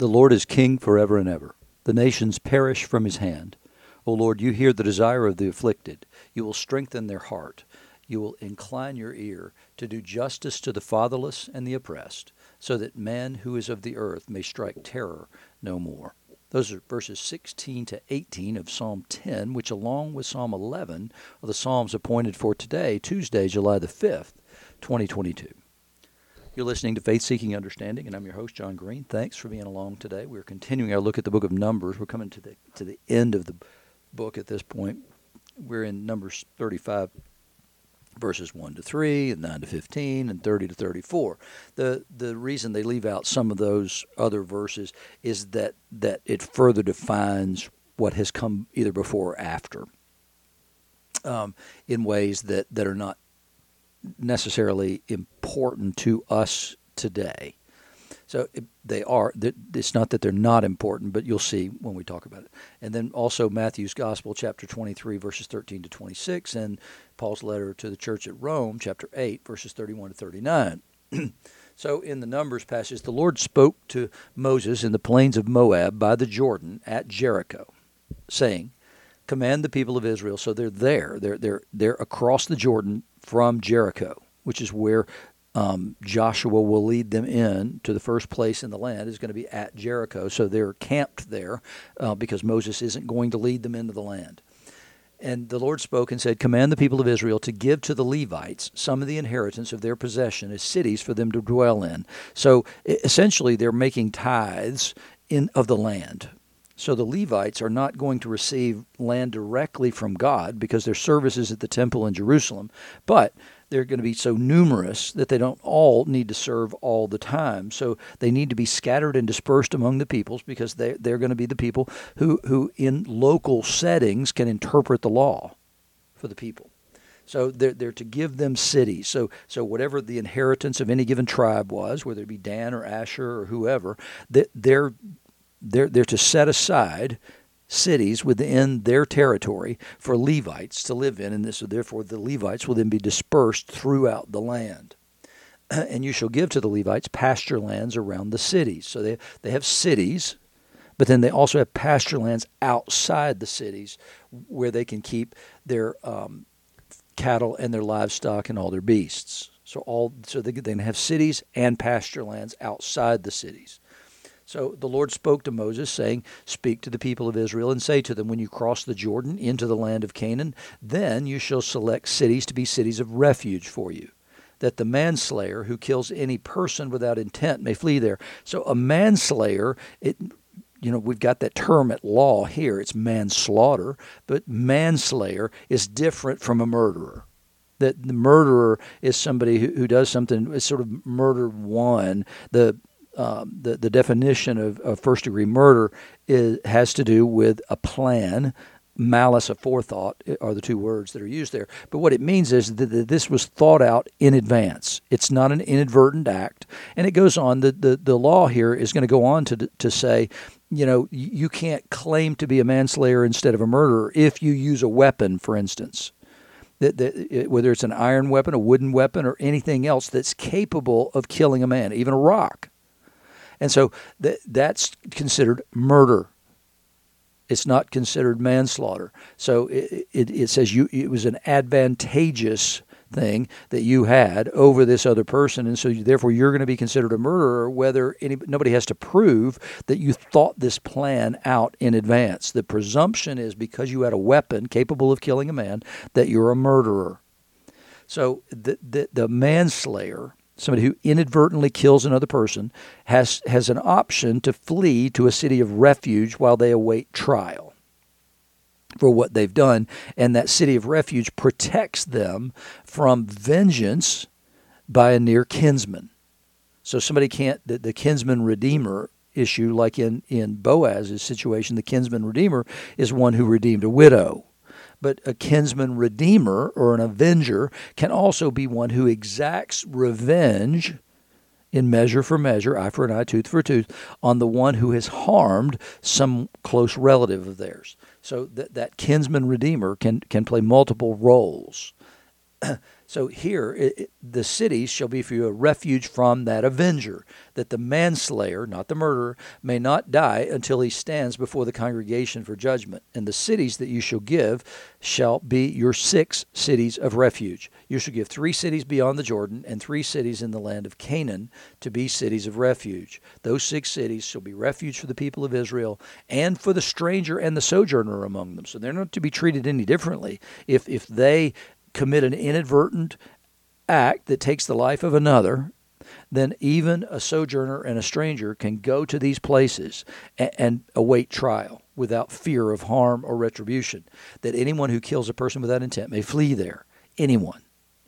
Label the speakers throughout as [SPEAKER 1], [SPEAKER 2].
[SPEAKER 1] The Lord is king forever and ever. The nations perish from his hand. O Lord, you hear the desire of the afflicted. You will strengthen their heart. You will incline your ear to do justice to the fatherless and the oppressed, so that man who is of the earth may strike terror no more. Those are verses 16 to 18 of Psalm 10, which, along with Psalm 11, are the Psalms appointed for today, Tuesday, July the 5th, 2022. You're listening to Faith Seeking Understanding, and I'm your host, John Green. Thanks for being along today. We're continuing our look at the book of Numbers. We're coming to the, to the end of the book at this point. We're in Numbers 35, verses 1 to 3 and 9 to 15 and 30 to 34 the the reason they leave out some of those other verses is that that it further defines what has come either before or after um, in ways that that are not necessarily important to us today so they are. It's not that they're not important, but you'll see when we talk about it. And then also Matthew's Gospel, chapter 23, verses 13 to 26, and Paul's letter to the church at Rome, chapter 8, verses 31 to 39. so in the Numbers passage, the Lord spoke to Moses in the plains of Moab by the Jordan at Jericho, saying, Command the people of Israel. So they're there. They're, they're, they're across the Jordan from Jericho, which is where um, Joshua will lead them in to the first place in the land is going to be at Jericho. So they're camped there uh, because Moses isn't going to lead them into the land. And the Lord spoke and said, Command the people of Israel to give to the Levites some of the inheritance of their possession as cities for them to dwell in. So essentially, they're making tithes in, of the land. So the Levites are not going to receive land directly from God because their services at the temple in Jerusalem, but they're going to be so numerous that they don't all need to serve all the time. So they need to be scattered and dispersed among the peoples because they, they're going to be the people who, who, in local settings, can interpret the law for the people. So they're, they're to give them cities. So, so whatever the inheritance of any given tribe was, whether it be Dan or Asher or whoever, they're, they're, they're to set aside cities within their territory for Levites to live in, and this, therefore the Levites will then be dispersed throughout the land. And you shall give to the Levites pasture lands around the cities. So they, they have cities, but then they also have pasture lands outside the cities where they can keep their um, cattle and their livestock and all their beasts. So all so they, they have cities and pasture lands outside the cities. So the Lord spoke to Moses, saying, Speak to the people of Israel and say to them, When you cross the Jordan into the land of Canaan, then you shall select cities to be cities of refuge for you, that the manslayer who kills any person without intent may flee there. So a manslayer, it you know, we've got that term at law here. It's manslaughter, but manslayer is different from a murderer that the murderer is somebody who, who does something it's sort of murder one the um, the, the definition of, of first degree murder is, has to do with a plan. Malice aforethought are the two words that are used there. But what it means is that, this was thought out in advance. It's not an inadvertent act. And it goes on, the, the, the law here is going to go on to, to say, you know, you can't claim to be a manslayer instead of a murderer if you use a weapon, for instance. That, that, whether it's an iron weapon, a wooden weapon, or anything else that's capable of killing a man, even a rock. And so th- that's considered murder. It's not considered manslaughter. So it, it, it says you it was an advantageous thing that you had over this other person, and so you, therefore you're going to be considered a murderer. Whether any, nobody has to prove that you thought this plan out in advance. The presumption is because you had a weapon capable of killing a man that you're a murderer. So the the, the manslayer somebody who inadvertently kills another person, has, has an option to flee to a city of refuge while they await trial for what they've done. And that city of refuge protects them from vengeance by a near kinsman. So somebody can't, the, the kinsman redeemer issue, like in, in Boaz's situation, the kinsman redeemer is one who redeemed a widow but a kinsman redeemer or an avenger can also be one who exacts revenge in measure for measure, eye for an eye, tooth for a tooth, on the one who has harmed some close relative of theirs. So that, that kinsman redeemer can, can play multiple roles. so here, it, it, the cities shall be for you a refuge from that avenger, that the manslayer, not the murderer, may not die until he stands before the congregation for judgment. And the cities that you shall give shall be your six cities of refuge. You shall give three cities beyond the Jordan, and three cities in the land of Canaan to be cities of refuge. Those six cities shall be refuge for the people of Israel and for the stranger and the sojourner among them. So they're not to be treated any differently. If if they commit an inadvertent act that takes the life of another, then even a sojourner and a stranger can go to these places and, and, await trial without fear of harm or retribution. That anyone who kills a person without intent may flee there. Anyone.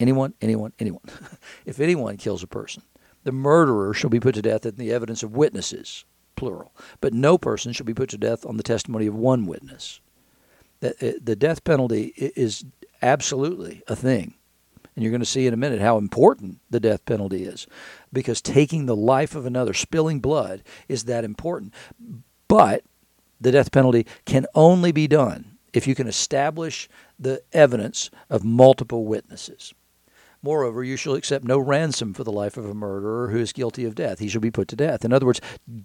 [SPEAKER 1] Anyone, anyone, anyone. if anyone kills a person, the murderer shall be put to death in the evidence of witnesses, plural. But no person shall be put to death on the testimony of one witness. The, uh, the death penalty is absolutely a thing. And you're going to see in a minute how important the death penalty is because taking the life of another, spilling blood, is that important. But the death penalty can only be done if you can establish the evidence of multiple witnesses. Moreover, you shall accept no ransom for the life of a murderer who is guilty of death. He shall be put to death. In other words,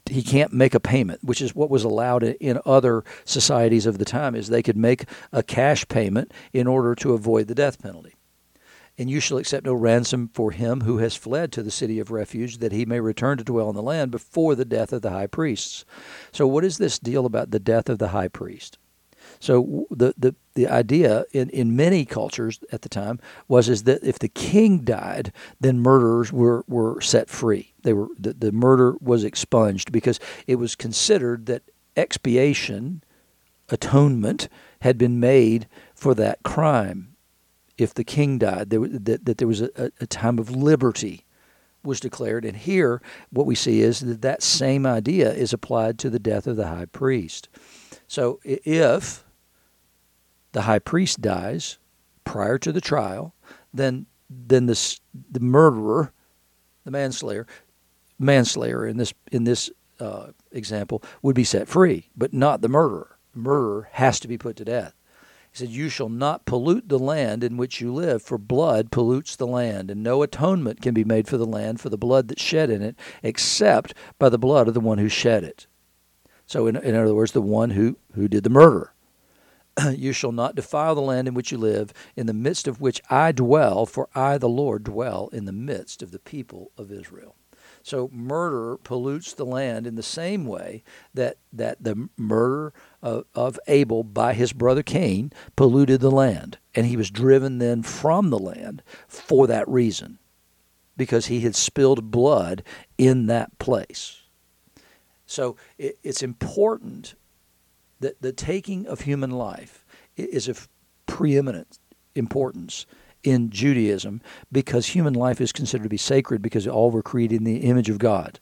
[SPEAKER 1] he can't make a payment, which is what was allowed in other societies of the time, is they could make a cash payment in order to avoid the death penalty. And you shall accept no ransom for him who has fled to the city of refuge, that he may return to dwell in the land before the death of the high priests. So, what is this deal about the death of the high priest? So the, the, the idea in, in many cultures at the time was is that if the king died, then murderers were, were set free. They were the, the murder was expunged because it was considered that expiation, atonement, had been made for that crime. If the king died, there, that, that there was a, a time of liberty was declared. And here, what we see is that that same idea is applied to the death of the high priest. So if the high priest dies prior to the trial, then then this the murderer, the manslayer, manslayer in this in this uh, example would be set free, but not the murderer. Murderer has to be put to death. He said, You shall not pollute the land in which you live, for blood pollutes the land, and no atonement can be made for the land for the blood that's shed in it, except by the blood of the one who shed it. So, in, in other words, the one who, who did the murder. you shall not defile the land in which you live, in the midst of which I dwell, for I, the Lord, dwell in the midst of the people of Israel. So murder pollutes the land in the same way that, that the murder of, of Abel by his brother Cain polluted the land. And he was driven then from the land for that reason, because he had spilled blood in that place. So it, it's important that the taking of human life is of preeminent importance in Judaism because human life is considered to be sacred because all were created in the image of God.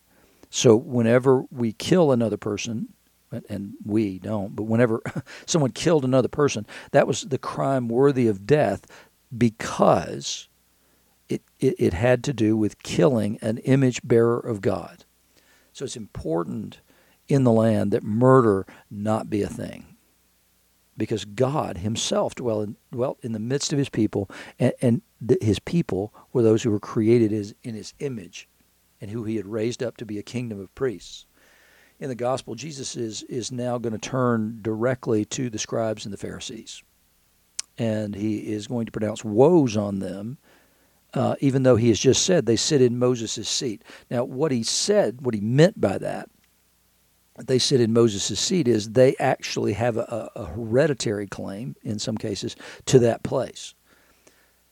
[SPEAKER 1] So whenever we kill another person, and we don't, but whenever someone killed another person, that was the crime worthy of death because it, it, it had to do with killing an image bearer of God. So it's important in the land that murder not be a thing. Because God Himself dwelt in, dwelt in the midst of His people, and, and His people were those who were created in His image and who He had raised up to be a kingdom of priests. In the gospel, Jesus is, is now going to turn directly to the scribes and the Pharisees. And He is going to pronounce woes on them uh, even though he has just said they sit in Moses' seat. Now, what he said, what he meant by that, they sit in Moses' seat is they actually have a, a, hereditary claim, in some cases, to that place.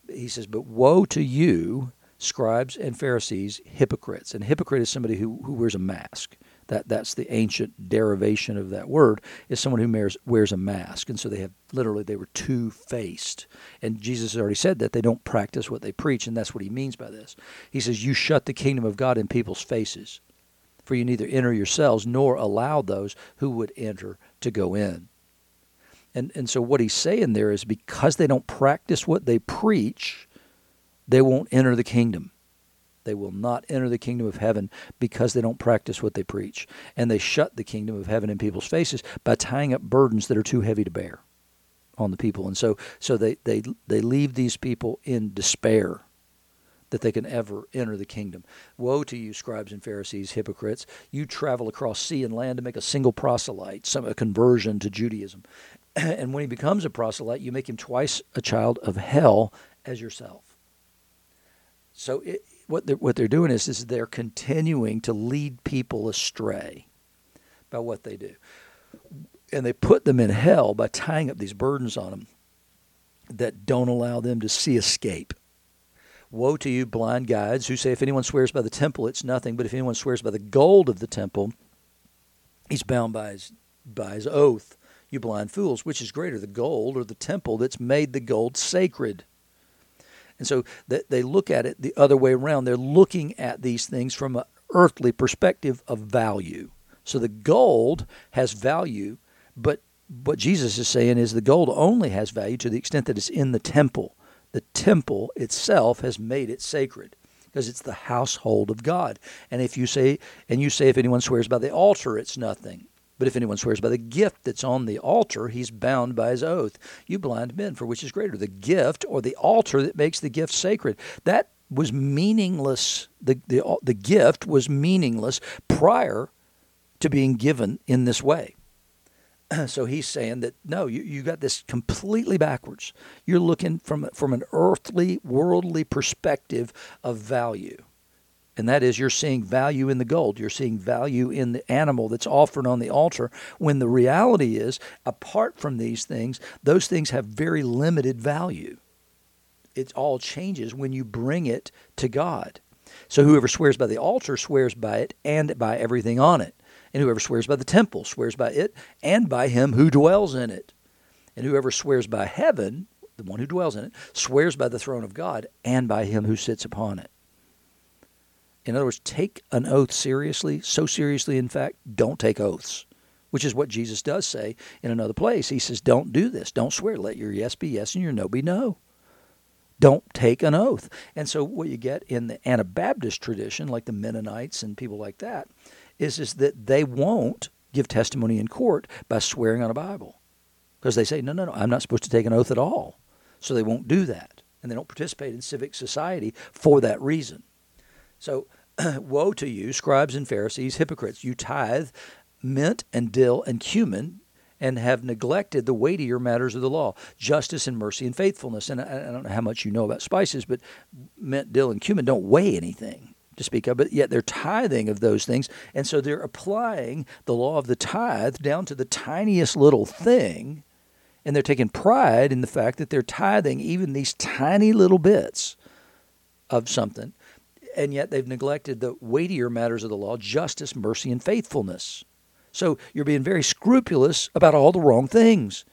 [SPEAKER 1] He says, But woe to you, scribes and Pharisees, hypocrites. And hypocrite is somebody who, who wears a mask. That, that's the ancient derivation of that word, is someone who wears, wears a mask. And so they have literally, they were two faced. And Jesus has already said that they don't practice what they preach, and that's what he means by this. He says, You shut the kingdom of God in people's faces for you neither enter yourselves nor allow those who would enter to go in. And, and so what he's saying there is because they don't practice what they preach, they won't enter the kingdom. They will not enter the kingdom of heaven because they don't practice what they preach. And they shut the kingdom of heaven in people's faces by tying up burdens that are too heavy to bear on the people. And so, so they, they, they leave these people in despair that they can ever enter the kingdom. Woe to you, scribes and Pharisees, hypocrites! You travel across sea and land to make a single proselyte, some a conversion to Judaism. and when he becomes a proselyte, you make him twice a child of hell as yourself. So it, what they're, what they're doing is, is they're continuing to lead people astray by what they do. And they put them in hell by tying up these burdens on them that don't allow them to see escape. Woe to you, blind guides, who say, If anyone swears by the temple, it's nothing, but if anyone swears by the gold of the temple, he's bound by his, by his oath. You blind fools, which is greater, the gold or the temple that's made the gold sacred? And so they look at it the other way around. They're looking at these things from an earthly perspective of value. So the gold has value, but what Jesus is saying is the gold only has value to the extent that it's in the temple the temple itself has made it sacred because it's the household of God. And if you say, and you say, if anyone swears by the altar, it's nothing. But if anyone swears by the gift that's on the altar, he's bound by his oath. You blind men, for which is greater, the gift or the altar that makes the gift sacred? That was meaningless. The, the, the gift was meaningless prior to being given in this way. so he's saying that no, you, you got this completely backwards. You're looking from from an earthly, worldly perspective of value. And that is, you're seeing value in the gold. You're seeing value in the animal that's offered on the altar. When the reality is, apart from these things, those things have very limited value. It all changes when you bring it to God. So whoever swears by the altar swears by it and by everything on it. And whoever swears by the temple swears by it and by him who dwells in it. And whoever swears by heaven, the one who dwells in it, swears by the throne of God and by him who sits upon it. In other words, take an oath seriously, so seriously, in fact, don't take oaths, which is what Jesus does say in another place. He says, Don't do this. Don't swear. Let your yes be yes and your no be no. Don't take an oath. And so, what you get in the Anabaptist tradition, like the Mennonites and people like that, is, is that they won't give testimony in court by swearing on a Bible. Because they say, no, no, no, I'm not supposed to take an oath at all. So they won't do that. And they don't participate in civic society for that reason. So, woe to you, scribes and Pharisees, hypocrites! You tithe mint and dill and cumin and have neglected the weightier matters of the law justice and mercy and faithfulness. And I, I don't know how much you know about spices, but mint, dill, and cumin don't weigh anything to speak of, but yet they're tithing of those things. And so they're applying the law of the tithe down to the tiniest little thing. And they're taking pride in the fact that they're tithing even these tiny little bits of something. And yet they've neglected the weightier matters of the law justice, mercy, and faithfulness. So you're being very scrupulous about all the wrong things.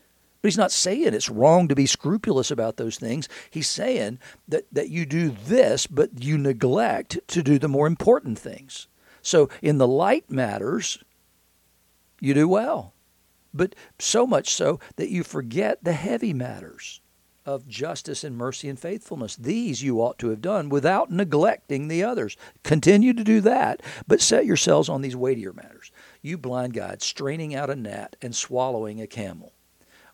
[SPEAKER 1] But he's not saying it's wrong to be scrupulous about those things. He's saying that, that you do this, but you neglect to do the more important things. So in the light matters, you do well. But so much so that you forget the heavy matters of justice and mercy and faithfulness. These you ought to have done without neglecting the others. Continue to do that, but set yourselves on these weightier matters. You blind guides, straining out a gnat and swallowing a camel.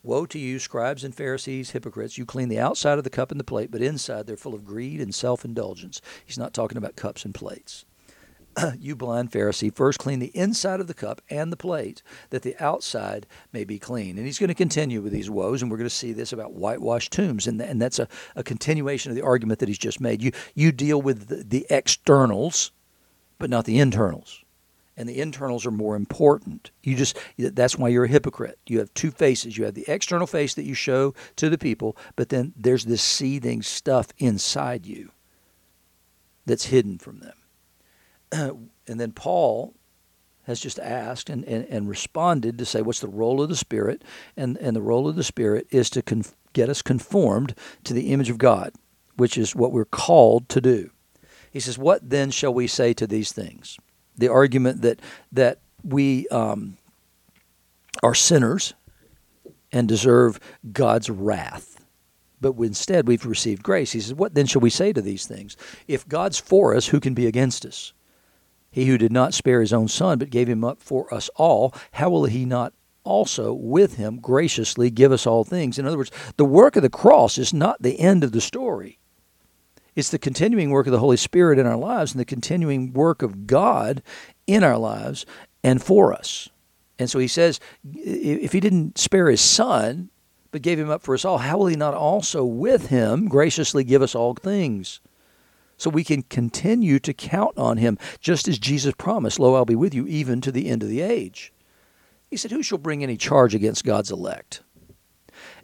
[SPEAKER 1] Woe to you, scribes and Pharisees, hypocrites! You clean the outside of the cup and the plate, but inside they're full of greed and self indulgence. He's not talking about cups and plates. you blind Pharisee, first clean the inside of the cup and the plate, that the outside may be clean. And he's going to continue with these woes, and we're going to see this about whitewashed tombs. And, and that's a, a continuation of the argument that he's just made. You, you deal with the, the externals, but not the internals and the internals are more important. You just that's why you're a hypocrite. You have two faces. You have the external face that you show to the people, but then there's this seething stuff inside you that's hidden from them. and then Paul has just asked and, and, and responded to say, what's the role of the Spirit? And, and the role of the Spirit is to conf- get us conformed to the image of God, which is what we're called to do. He says, What then shall we say to these things? The argument that that we um, are sinners and deserve God's wrath. But instead, we've received grace. He says, What then shall we say to these things? If God's for us, who can be against us? He who did not spare his own son, but gave him up for us all, how will he not also with him graciously give us all things. In other words, the work of the cross is not the end of the story. It's the continuing work of the Holy Spirit in our lives and the continuing work of God in our lives and for us. And so he says, if he didn't spare his son, but gave him up for us all, how will he not also with him graciously give us all things? So we can continue to count on him, just as Jesus promised, Lo, I'll be with you even to the end of the age. He said, Who shall bring any charge against God's elect?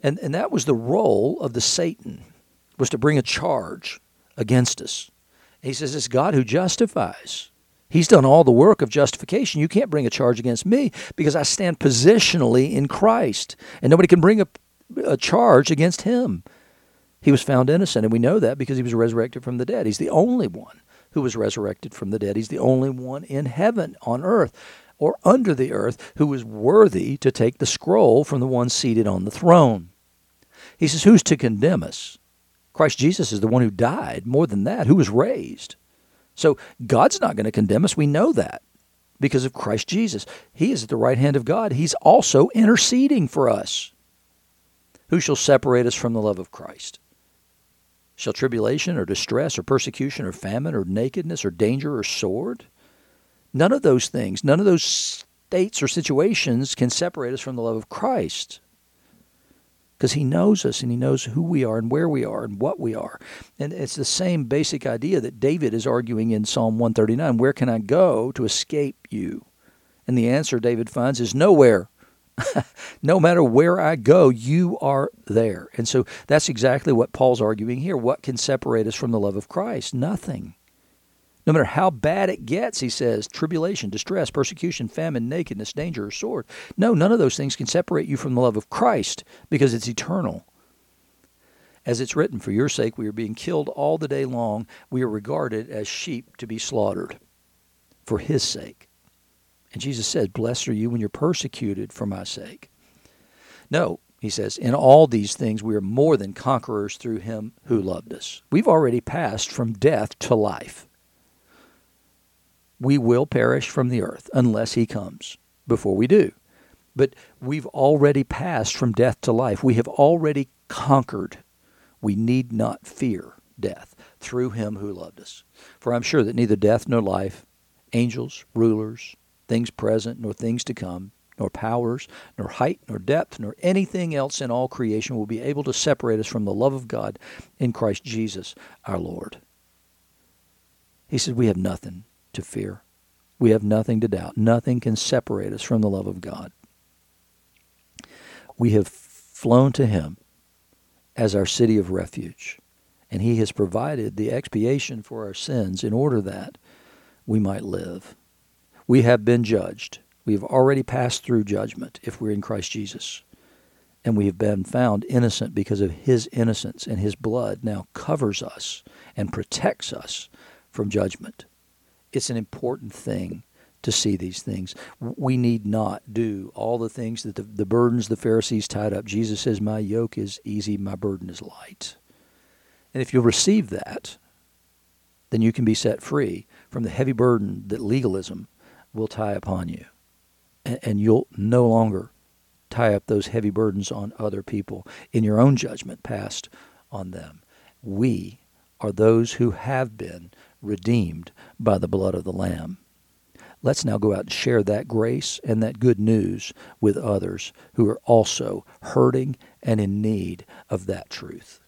[SPEAKER 1] And, and that was the role of the Satan, was to bring a charge against us. He says, It's God who justifies. He's done all the work of justification. You can't bring a charge against me because I stand positionally in Christ, and nobody can bring a, a charge against him. He was found innocent, and we know that because he was resurrected from the dead. He's the only one who was resurrected from the dead. He's the only one in heaven, on earth, or under the earth who is worthy to take the scroll from the one seated on the throne. He says, Who's to condemn us? Christ Jesus is the one who died. More than that, who was raised. So God's not going to condemn us. We know that because of Christ Jesus. He is at the right hand of God. He's also interceding for us. Who shall separate us from the love of Christ? Shall tribulation or distress or persecution or famine or nakedness or danger or sword? None of those things, none of those states or situations can separate us from the love of Christ because he knows us and he knows who we are and where we are and what we are. And it's the same basic idea that David is arguing in Psalm 139 Where can I go to escape you? And the answer David finds is nowhere. no matter where I go, you are there. And so that's exactly what Paul's arguing here. What can separate us from the love of Christ? Nothing. No matter how bad it gets, he says, tribulation, distress, persecution, famine, nakedness, danger, or sword. No, none of those things can separate you from the love of Christ because it's eternal. As it's written, for your sake we are being killed all the day long. We are regarded as sheep to be slaughtered for his sake. And Jesus said, Blessed are you when you're persecuted for my sake. No, he says, in all these things we are more than conquerors through him who loved us. We've already passed from death to life we will perish from the earth unless he comes before we do. But we've already passed from death to life. We have already conquered. We need not fear death through him who loved us. For I'm sure that neither death nor life, angels, rulers, things present nor things to come, nor powers, nor height, nor depth, nor anything else in all creation will be able to separate us from the love of God in Christ Jesus our Lord. He said, We have nothing to fear. We have nothing to doubt. Nothing can separate us from the love of God. We have flown to Him as our city of refuge, and He has provided the expiation for our sins in order that we might live. We have been judged. We have already passed through judgment if we're in Christ Jesus. And we have been found innocent because of His innocence, and His blood now covers us and protects us from judgment it's an important thing to see these things. We need not do all the things that the, the burdens the Pharisees tied up. Jesus says, My yoke is easy, my burden is light. And if you'll receive that, then you can be set free from the heavy burden that legalism will tie upon you. And, and you'll no longer tie up those heavy burdens on other people in your own judgment passed on them. We are those who have been redeemed by the blood of the Lamb. Let's now go out and share that grace and that good news with others who are also hurting and in need of that truth.